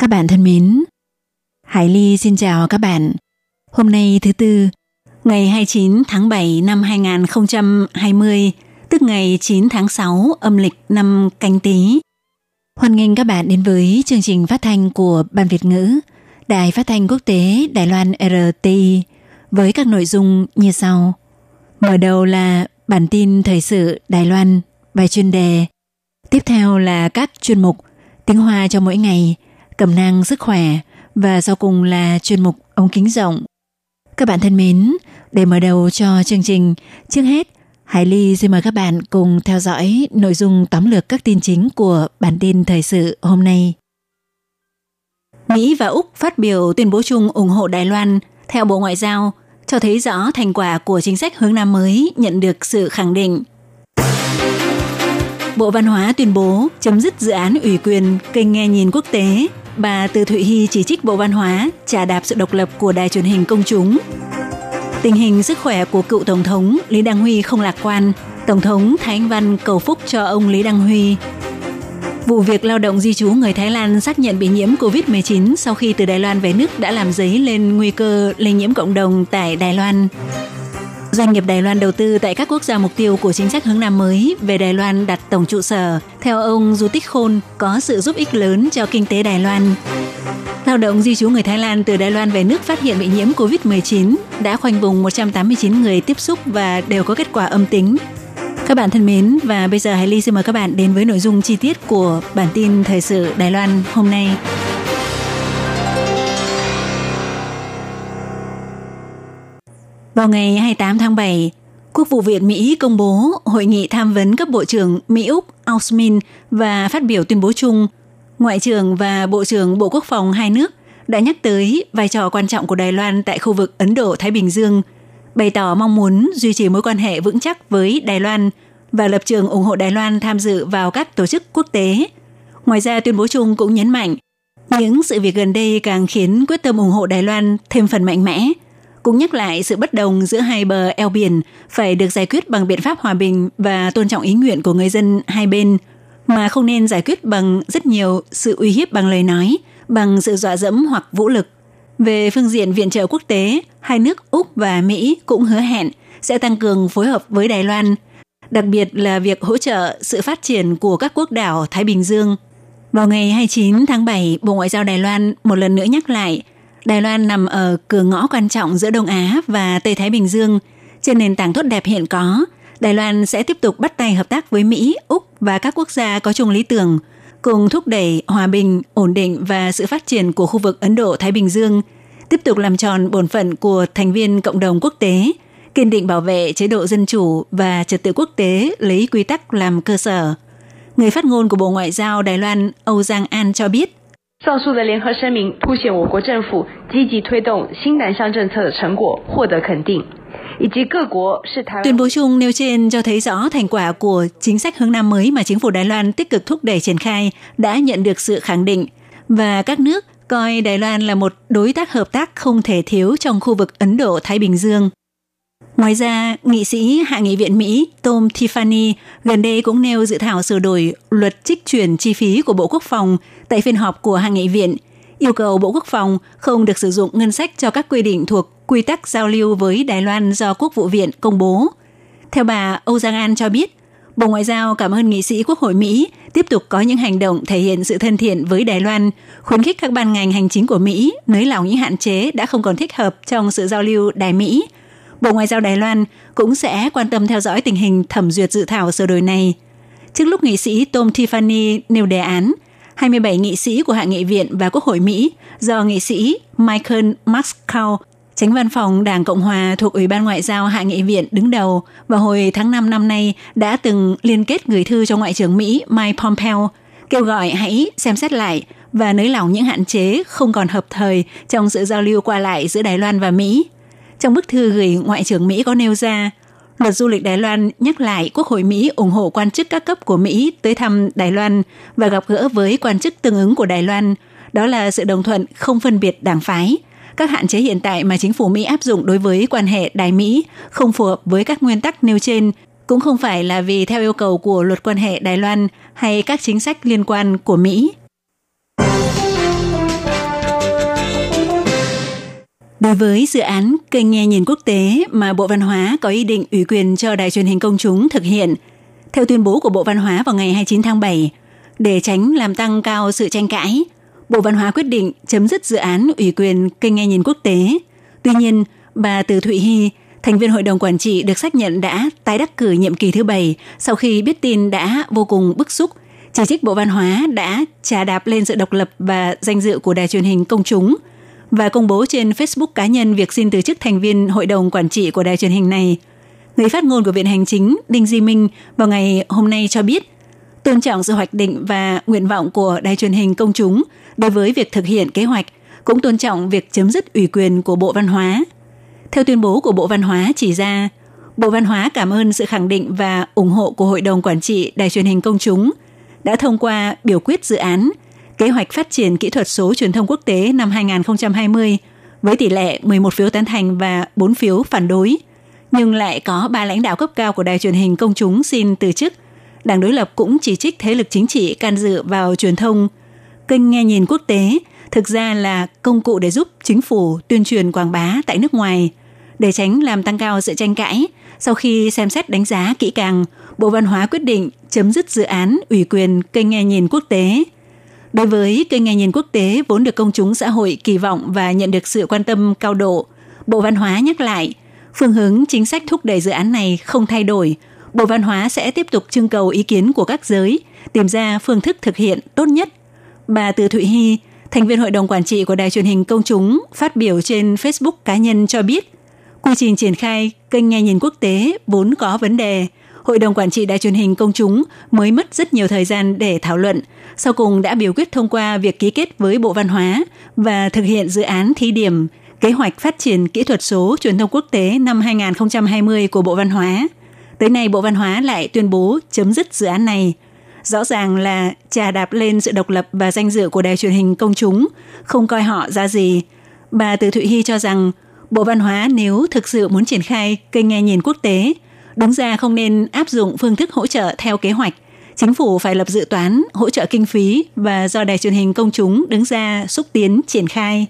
Các bạn thân mến, Hải Ly xin chào các bạn. Hôm nay thứ tư, ngày 29 tháng 7 năm 2020, tức ngày 9 tháng 6 âm lịch năm canh tí. Hoan nghênh các bạn đến với chương trình phát thanh của Ban Việt ngữ, Đài Phát thanh Quốc tế Đài Loan RTI với các nội dung như sau. Mở đầu là bản tin thời sự Đài Loan, bài chuyên đề. Tiếp theo là các chuyên mục tiếng Hoa cho mỗi ngày, cẩm nang sức khỏe và sau cùng là chuyên mục ống kính rộng. Các bạn thân mến, để mở đầu cho chương trình, trước hết, Hải Ly xin mời các bạn cùng theo dõi nội dung tóm lược các tin chính của bản tin thời sự hôm nay. Mỹ và Úc phát biểu tuyên bố chung ủng hộ Đài Loan theo Bộ Ngoại giao, cho thấy rõ thành quả của chính sách hướng Nam mới nhận được sự khẳng định. Bộ Văn hóa tuyên bố chấm dứt dự án ủy quyền kênh nghe nhìn quốc tế. Bà Từ Thụy Hy chỉ trích Bộ Văn hóa trả đạp sự độc lập của đài truyền hình công chúng. Tình hình sức khỏe của cựu Tổng thống Lý Đăng Huy không lạc quan. Tổng thống Thái Anh Văn cầu phúc cho ông Lý Đăng Huy. Vụ việc lao động di trú người Thái Lan xác nhận bị nhiễm COVID-19 sau khi từ Đài Loan về nước đã làm dấy lên nguy cơ lây nhiễm cộng đồng tại Đài Loan. Doanh nghiệp Đài Loan đầu tư tại các quốc gia mục tiêu của chính sách hướng Nam mới về Đài Loan đặt tổng trụ sở. Theo ông Du Tích Khôn, có sự giúp ích lớn cho kinh tế Đài Loan. Lao động di trú người Thái Lan từ Đài Loan về nước phát hiện bị nhiễm COVID-19 đã khoanh vùng 189 người tiếp xúc và đều có kết quả âm tính. Các bạn thân mến, và bây giờ Hải Ly xin mời các bạn đến với nội dung chi tiết của bản tin thời sự Đài Loan hôm nay. Vào ngày 28 tháng 7, Quốc vụ viện Mỹ công bố hội nghị tham vấn cấp bộ trưởng Mỹ-Úc Ausmin và phát biểu tuyên bố chung. Ngoại trưởng và Bộ trưởng Bộ Quốc phòng hai nước đã nhắc tới vai trò quan trọng của Đài Loan tại khu vực Ấn Độ-Thái Bình Dương, bày tỏ mong muốn duy trì mối quan hệ vững chắc với Đài Loan và lập trường ủng hộ Đài Loan tham dự vào các tổ chức quốc tế. Ngoài ra, tuyên bố chung cũng nhấn mạnh những sự việc gần đây càng khiến quyết tâm ủng hộ Đài Loan thêm phần mạnh mẽ – cũng nhắc lại sự bất đồng giữa hai bờ eo biển phải được giải quyết bằng biện pháp hòa bình và tôn trọng ý nguyện của người dân hai bên, mà không nên giải quyết bằng rất nhiều sự uy hiếp bằng lời nói, bằng sự dọa dẫm hoặc vũ lực. Về phương diện viện trợ quốc tế, hai nước Úc và Mỹ cũng hứa hẹn sẽ tăng cường phối hợp với Đài Loan, đặc biệt là việc hỗ trợ sự phát triển của các quốc đảo Thái Bình Dương. Vào ngày 29 tháng 7, Bộ Ngoại giao Đài Loan một lần nữa nhắc lại Đài Loan nằm ở cửa ngõ quan trọng giữa Đông Á và Tây Thái Bình Dương. Trên nền tảng tốt đẹp hiện có, Đài Loan sẽ tiếp tục bắt tay hợp tác với Mỹ, Úc và các quốc gia có chung lý tưởng, cùng thúc đẩy hòa bình, ổn định và sự phát triển của khu vực Ấn Độ-Thái Bình Dương, tiếp tục làm tròn bổn phận của thành viên cộng đồng quốc tế, kiên định bảo vệ chế độ dân chủ và trật tự quốc tế lấy quy tắc làm cơ sở. Người phát ngôn của Bộ Ngoại giao Đài Loan Âu Giang An cho biết, 上述的联合声明凸显我国政府积极推动新南向政策的成果获得肯定。Tuyên bố chung nêu trên cho thấy rõ thành quả của chính sách hướng Nam mới mà chính phủ Đài Loan tích cực thúc đẩy triển khai đã nhận được sự khẳng định và các nước coi Đài Loan là một đối tác hợp tác không thể thiếu trong khu vực Ấn Độ-Thái Bình Dương. Ngoài ra, nghị sĩ Hạ nghị viện Mỹ Tom Tiffany gần đây cũng nêu dự thảo sửa đổi luật trích chuyển chi phí của Bộ Quốc phòng tại phiên họp của Hạ nghị viện, yêu cầu Bộ Quốc phòng không được sử dụng ngân sách cho các quy định thuộc quy tắc giao lưu với Đài Loan do Quốc vụ viện công bố. Theo bà Âu Giang An cho biết, Bộ Ngoại giao cảm ơn nghị sĩ Quốc hội Mỹ tiếp tục có những hành động thể hiện sự thân thiện với Đài Loan, khuyến khích các ban ngành hành chính của Mỹ nới lỏng những hạn chế đã không còn thích hợp trong sự giao lưu Đài Mỹ – Bộ Ngoại giao Đài Loan cũng sẽ quan tâm theo dõi tình hình thẩm duyệt dự thảo sửa đổi này. Trước lúc nghị sĩ Tom Tiffany nêu đề án, 27 nghị sĩ của Hạ nghị viện và Quốc hội Mỹ do nghị sĩ Michael Muscow, tránh văn phòng Đảng Cộng Hòa thuộc Ủy ban Ngoại giao Hạ nghị viện đứng đầu vào hồi tháng 5 năm nay đã từng liên kết gửi thư cho Ngoại trưởng Mỹ Mike Pompeo kêu gọi hãy xem xét lại và nới lỏng những hạn chế không còn hợp thời trong sự giao lưu qua lại giữa Đài Loan và Mỹ. Trong bức thư gửi Ngoại trưởng Mỹ có nêu ra, luật du lịch Đài Loan nhắc lại Quốc hội Mỹ ủng hộ quan chức các cấp của Mỹ tới thăm Đài Loan và gặp gỡ với quan chức tương ứng của Đài Loan. Đó là sự đồng thuận không phân biệt đảng phái. Các hạn chế hiện tại mà chính phủ Mỹ áp dụng đối với quan hệ Đài Mỹ không phù hợp với các nguyên tắc nêu trên cũng không phải là vì theo yêu cầu của luật quan hệ Đài Loan hay các chính sách liên quan của Mỹ. Đối với dự án kênh nghe nhìn quốc tế mà Bộ Văn hóa có ý định ủy quyền cho đài truyền hình công chúng thực hiện, theo tuyên bố của Bộ Văn hóa vào ngày 29 tháng 7, để tránh làm tăng cao sự tranh cãi, Bộ Văn hóa quyết định chấm dứt dự án ủy quyền kênh nghe nhìn quốc tế. Tuy nhiên, bà Từ Thụy Hy, thành viên hội đồng quản trị được xác nhận đã tái đắc cử nhiệm kỳ thứ bảy sau khi biết tin đã vô cùng bức xúc, chỉ trích Bộ Văn hóa đã trà đạp lên sự độc lập và danh dự của đài truyền hình công chúng – và công bố trên Facebook cá nhân việc xin từ chức thành viên hội đồng quản trị của đài truyền hình này. Người phát ngôn của Viện Hành Chính Đinh Di Minh vào ngày hôm nay cho biết, tôn trọng sự hoạch định và nguyện vọng của đài truyền hình công chúng đối với việc thực hiện kế hoạch, cũng tôn trọng việc chấm dứt ủy quyền của Bộ Văn hóa. Theo tuyên bố của Bộ Văn hóa chỉ ra, Bộ Văn hóa cảm ơn sự khẳng định và ủng hộ của Hội đồng Quản trị Đài truyền hình công chúng đã thông qua biểu quyết dự án Kế hoạch phát triển kỹ thuật số truyền thông quốc tế năm 2020 với tỷ lệ 11 phiếu tán thành và 4 phiếu phản đối, nhưng lại có ba lãnh đạo cấp cao của đài truyền hình công chúng xin từ chức. Đảng đối lập cũng chỉ trích thế lực chính trị can dự vào truyền thông. Kênh nghe nhìn quốc tế thực ra là công cụ để giúp chính phủ tuyên truyền quảng bá tại nước ngoài. Để tránh làm tăng cao sự tranh cãi, sau khi xem xét đánh giá kỹ càng, Bộ Văn hóa quyết định chấm dứt dự án ủy quyền kênh nghe nhìn quốc tế – Đối với kênh nghe nhìn quốc tế vốn được công chúng xã hội kỳ vọng và nhận được sự quan tâm cao độ, Bộ Văn hóa nhắc lại, phương hướng chính sách thúc đẩy dự án này không thay đổi. Bộ Văn hóa sẽ tiếp tục trưng cầu ý kiến của các giới, tìm ra phương thức thực hiện tốt nhất. Bà Từ Thụy Hy, thành viên hội đồng quản trị của đài truyền hình công chúng, phát biểu trên Facebook cá nhân cho biết, quy trình triển khai kênh nghe nhìn quốc tế vốn có vấn đề – Hội đồng Quản trị Đài truyền hình công chúng mới mất rất nhiều thời gian để thảo luận, sau cùng đã biểu quyết thông qua việc ký kết với Bộ Văn hóa và thực hiện dự án thí điểm kế hoạch phát triển kỹ thuật số truyền thông quốc tế năm 2020 của Bộ Văn hóa. Tới nay Bộ Văn hóa lại tuyên bố chấm dứt dự án này. Rõ ràng là trà đạp lên sự độc lập và danh dự của đài truyền hình công chúng, không coi họ ra gì. Bà Từ Thụy Hy cho rằng Bộ Văn hóa nếu thực sự muốn triển khai kênh nghe nhìn quốc tế – Đúng ra không nên áp dụng phương thức hỗ trợ theo kế hoạch. Chính phủ phải lập dự toán, hỗ trợ kinh phí và do đài truyền hình công chúng đứng ra xúc tiến triển khai.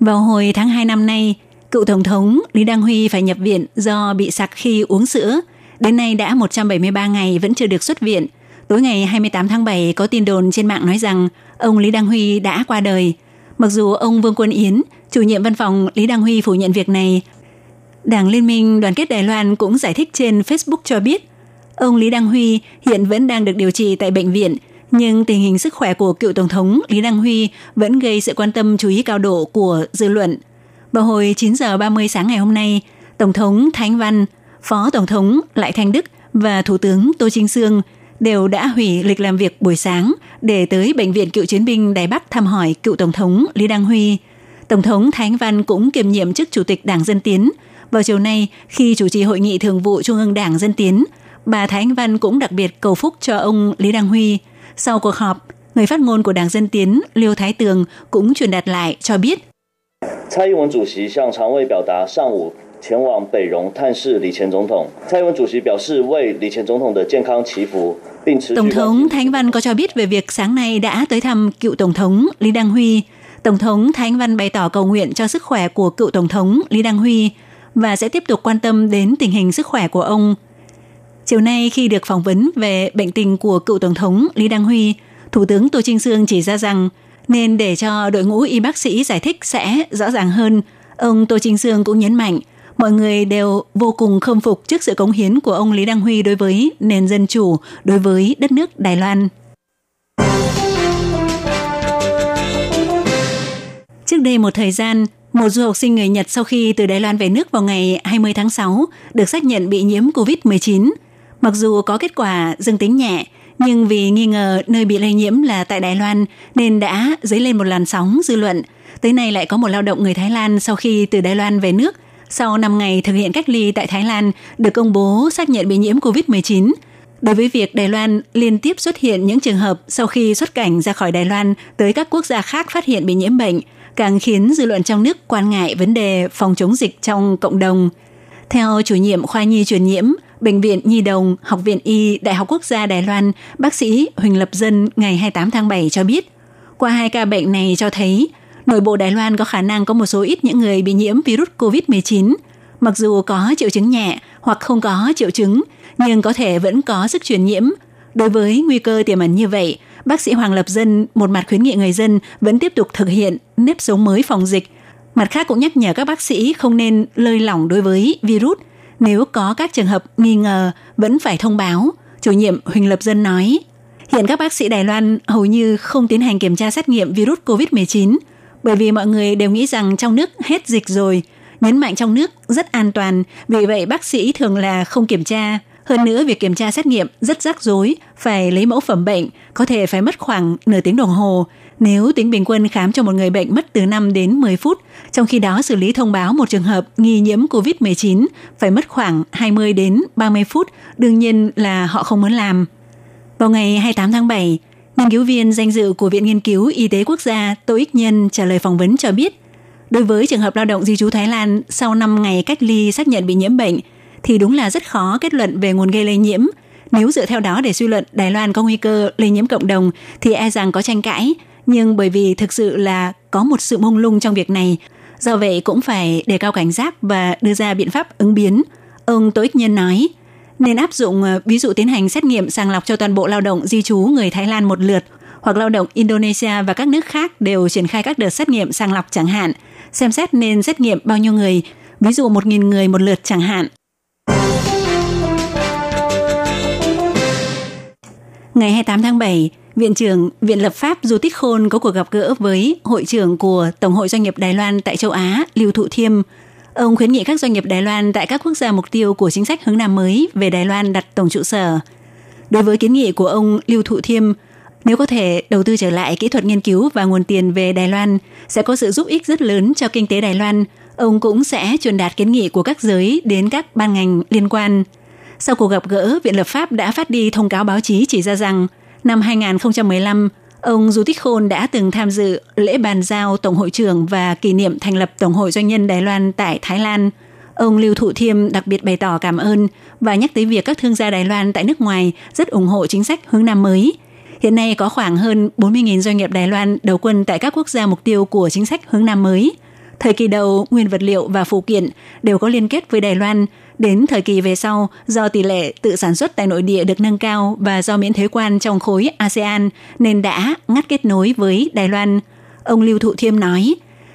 Vào hồi tháng 2 năm nay, cựu Tổng thống Lý Đăng Huy phải nhập viện do bị sặc khi uống sữa. Đến nay đã 173 ngày vẫn chưa được xuất viện. Tối ngày 28 tháng 7 có tin đồn trên mạng nói rằng ông Lý Đăng Huy đã qua đời. Mặc dù ông Vương Quân Yến Chủ nhiệm văn phòng Lý Đăng Huy phủ nhận việc này. Đảng Liên minh Đoàn kết Đài Loan cũng giải thích trên Facebook cho biết, ông Lý Đăng Huy hiện vẫn đang được điều trị tại bệnh viện, nhưng tình hình sức khỏe của cựu Tổng thống Lý Đăng Huy vẫn gây sự quan tâm chú ý cao độ của dư luận. Vào hồi 9 giờ 30 sáng ngày hôm nay, Tổng thống Thánh Văn, Phó Tổng thống Lại Thanh Đức và Thủ tướng Tô Trinh Sương đều đã hủy lịch làm việc buổi sáng để tới Bệnh viện Cựu Chiến binh Đài Bắc thăm hỏi cựu Tổng thống Lý Đăng Huy – Tổng thống Thái Anh Văn cũng kiêm nhiệm chức Chủ tịch Đảng Dân Tiến. Vào chiều nay, khi chủ trì hội nghị thường vụ Trung ương Đảng Dân Tiến, bà Thái Anh Văn cũng đặc biệt cầu phúc cho ông Lý Đăng Huy. Sau cuộc họp, người phát ngôn của Đảng Dân Tiến Liêu Thái Tường cũng truyền đạt lại cho biết. 蔡英文主席向常委表达上午 前往北荣探视李前总统。蔡英文主席表示为李前总统的健康祈福，并持续。Tổng thống Thanh Văn có cho biết về việc sáng nay đã tới thăm cựu tổng thống Lý Đăng Huy. Tổng thống Thái Anh Văn bày tỏ cầu nguyện cho sức khỏe của cựu Tổng thống Lý Đăng Huy và sẽ tiếp tục quan tâm đến tình hình sức khỏe của ông. Chiều nay khi được phỏng vấn về bệnh tình của cựu Tổng thống Lý Đăng Huy, Thủ tướng Tô Trinh Sương chỉ ra rằng nên để cho đội ngũ y bác sĩ giải thích sẽ rõ ràng hơn. Ông Tô Trinh Sương cũng nhấn mạnh mọi người đều vô cùng khâm phục trước sự cống hiến của ông Lý Đăng Huy đối với nền dân chủ, đối với đất nước Đài Loan. Trước đây một thời gian, một du học sinh người Nhật sau khi từ Đài Loan về nước vào ngày 20 tháng 6 được xác nhận bị nhiễm COVID-19. Mặc dù có kết quả dương tính nhẹ, nhưng vì nghi ngờ nơi bị lây nhiễm là tại Đài Loan nên đã dấy lên một làn sóng dư luận. Tới nay lại có một lao động người Thái Lan sau khi từ Đài Loan về nước, sau 5 ngày thực hiện cách ly tại Thái Lan được công bố xác nhận bị nhiễm COVID-19. Đối với việc Đài Loan liên tiếp xuất hiện những trường hợp sau khi xuất cảnh ra khỏi Đài Loan tới các quốc gia khác phát hiện bị nhiễm bệnh, càng khiến dư luận trong nước quan ngại vấn đề phòng chống dịch trong cộng đồng. Theo chủ nhiệm khoa nhi truyền nhiễm, Bệnh viện Nhi Đồng, Học viện Y, Đại học Quốc gia Đài Loan, bác sĩ Huỳnh Lập Dân ngày 28 tháng 7 cho biết, qua hai ca bệnh này cho thấy nội bộ Đài Loan có khả năng có một số ít những người bị nhiễm virus COVID-19. Mặc dù có triệu chứng nhẹ hoặc không có triệu chứng, nhưng có thể vẫn có sức truyền nhiễm. Đối với nguy cơ tiềm ẩn như vậy, bác sĩ Hoàng Lập Dân một mặt khuyến nghị người dân vẫn tiếp tục thực hiện nếp sống mới phòng dịch. Mặt khác cũng nhắc nhở các bác sĩ không nên lơi lỏng đối với virus. Nếu có các trường hợp nghi ngờ, vẫn phải thông báo. Chủ nhiệm Huỳnh Lập Dân nói, hiện các bác sĩ Đài Loan hầu như không tiến hành kiểm tra xét nghiệm virus COVID-19 bởi vì mọi người đều nghĩ rằng trong nước hết dịch rồi, nhấn mạnh trong nước rất an toàn, vì vậy bác sĩ thường là không kiểm tra. Hơn nữa, việc kiểm tra xét nghiệm rất rắc rối, phải lấy mẫu phẩm bệnh, có thể phải mất khoảng nửa tiếng đồng hồ. Nếu tính bình quân khám cho một người bệnh mất từ 5 đến 10 phút, trong khi đó xử lý thông báo một trường hợp nghi nhiễm COVID-19 phải mất khoảng 20 đến 30 phút, đương nhiên là họ không muốn làm. Vào ngày 28 tháng 7, nghiên cứu viên danh dự của Viện Nghiên cứu Y tế Quốc gia Tô Ích Nhân trả lời phỏng vấn cho biết, đối với trường hợp lao động di trú Thái Lan sau 5 ngày cách ly xác nhận bị nhiễm bệnh, thì đúng là rất khó kết luận về nguồn gây lây nhiễm. Nếu dựa theo đó để suy luận Đài Loan có nguy cơ lây nhiễm cộng đồng thì e rằng có tranh cãi, nhưng bởi vì thực sự là có một sự mông lung trong việc này, do vậy cũng phải đề cao cảnh giác và đưa ra biện pháp ứng biến. Ông Tô Ích Nhân nói, nên áp dụng ờ, ví dụ tiến hành xét nghiệm sàng lọc cho toàn bộ lao động di trú người Thái Lan một lượt hoặc lao động Indonesia và các nước khác đều triển khai các đợt xét nghiệm sàng lọc chẳng hạn, xem xét nên xét nghiệm bao nhiêu người, ví dụ 1.000 người một lượt chẳng hạn. Ngày 28 tháng 7, Viện trưởng Viện Lập pháp Du Tích Khôn có cuộc gặp gỡ với Hội trưởng của Tổng hội Doanh nghiệp Đài Loan tại châu Á, Lưu Thụ Thiêm. Ông khuyến nghị các doanh nghiệp Đài Loan tại các quốc gia mục tiêu của chính sách hướng Nam mới về Đài Loan đặt tổng trụ sở. Đối với kiến nghị của ông Lưu Thụ Thiêm, nếu có thể đầu tư trở lại kỹ thuật nghiên cứu và nguồn tiền về Đài Loan sẽ có sự giúp ích rất lớn cho kinh tế Đài Loan. Ông cũng sẽ truyền đạt kiến nghị của các giới đến các ban ngành liên quan. Sau cuộc gặp gỡ, Viện Lập pháp đã phát đi thông cáo báo chí chỉ ra rằng năm 2015, ông Du Tích Khôn đã từng tham dự lễ bàn giao Tổng hội trưởng và kỷ niệm thành lập Tổng hội Doanh nhân Đài Loan tại Thái Lan. Ông Lưu Thụ Thiêm đặc biệt bày tỏ cảm ơn và nhắc tới việc các thương gia Đài Loan tại nước ngoài rất ủng hộ chính sách hướng Nam mới. Hiện nay có khoảng hơn 40.000 doanh nghiệp Đài Loan đầu quân tại các quốc gia mục tiêu của chính sách hướng Nam mới. Thời kỳ đầu, nguyên vật liệu và phụ kiện đều có liên kết với Đài Loan – Đến thời kỳ về sau, do tỷ lệ tự sản xuất tại nội địa được nâng cao và do miễn thuế quan trong khối ASEAN nên đã ngắt kết nối với Đài Loan. Ông Lưu Thụ Thiêm nói,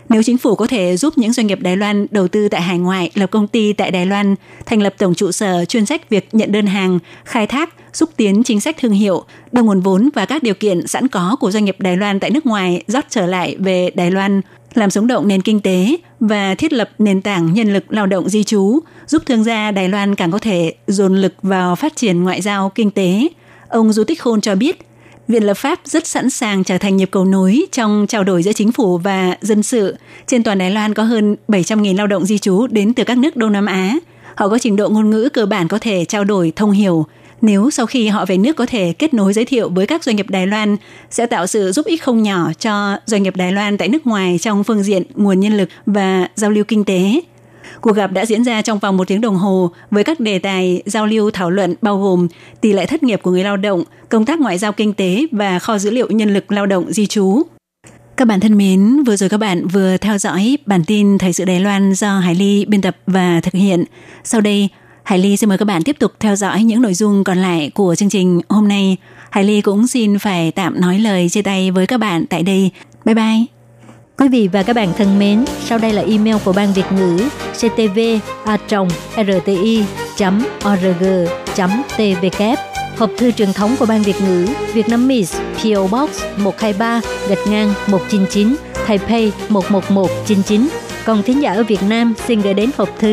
nếu chính phủ có thể giúp những doanh nghiệp Đài Loan đầu tư tại hải ngoại, lập công ty tại Đài Loan, thành lập tổng trụ sở chuyên trách việc nhận đơn hàng, khai thác, xúc tiến chính sách thương hiệu, đưa nguồn vốn và các điều kiện sẵn có của doanh nghiệp Đài Loan tại nước ngoài rót trở lại về Đài Loan, làm sống động nền kinh tế và thiết lập nền tảng nhân lực lao động di trú, giúp thương gia Đài Loan càng có thể dồn lực vào phát triển ngoại giao kinh tế. Ông Du Tích Khôn cho biết, Viện lập pháp rất sẵn sàng trở thành nhịp cầu nối trong trao đổi giữa chính phủ và dân sự. Trên toàn Đài Loan có hơn 700.000 lao động di trú đến từ các nước Đông Nam Á. Họ có trình độ ngôn ngữ cơ bản có thể trao đổi thông hiểu. Nếu sau khi họ về nước có thể kết nối giới thiệu với các doanh nghiệp Đài Loan, sẽ tạo sự giúp ích không nhỏ cho doanh nghiệp Đài Loan tại nước ngoài trong phương diện nguồn nhân lực và giao lưu kinh tế. Cuộc gặp đã diễn ra trong vòng một tiếng đồng hồ với các đề tài giao lưu thảo luận bao gồm tỷ lệ thất nghiệp của người lao động, công tác ngoại giao kinh tế và kho dữ liệu nhân lực lao động di trú. Các bạn thân mến, vừa rồi các bạn vừa theo dõi bản tin Thời sự Đài Loan do Hải Ly biên tập và thực hiện. Sau đây, Hải Ly xin mời các bạn tiếp tục theo dõi những nội dung còn lại của chương trình hôm nay. Hải Ly cũng xin phải tạm nói lời chia tay với các bạn tại đây. Bye bye! Quý vị và các bạn thân mến, sau đây là email của Ban Việt ngữ ctv a rti org tvk Hộp thư truyền thống của Ban Việt ngữ Việt Nam Miss PO Box 123 gạch ngang 199 Taipei 11199 Còn thính giả ở Việt Nam xin gửi đến hộp thư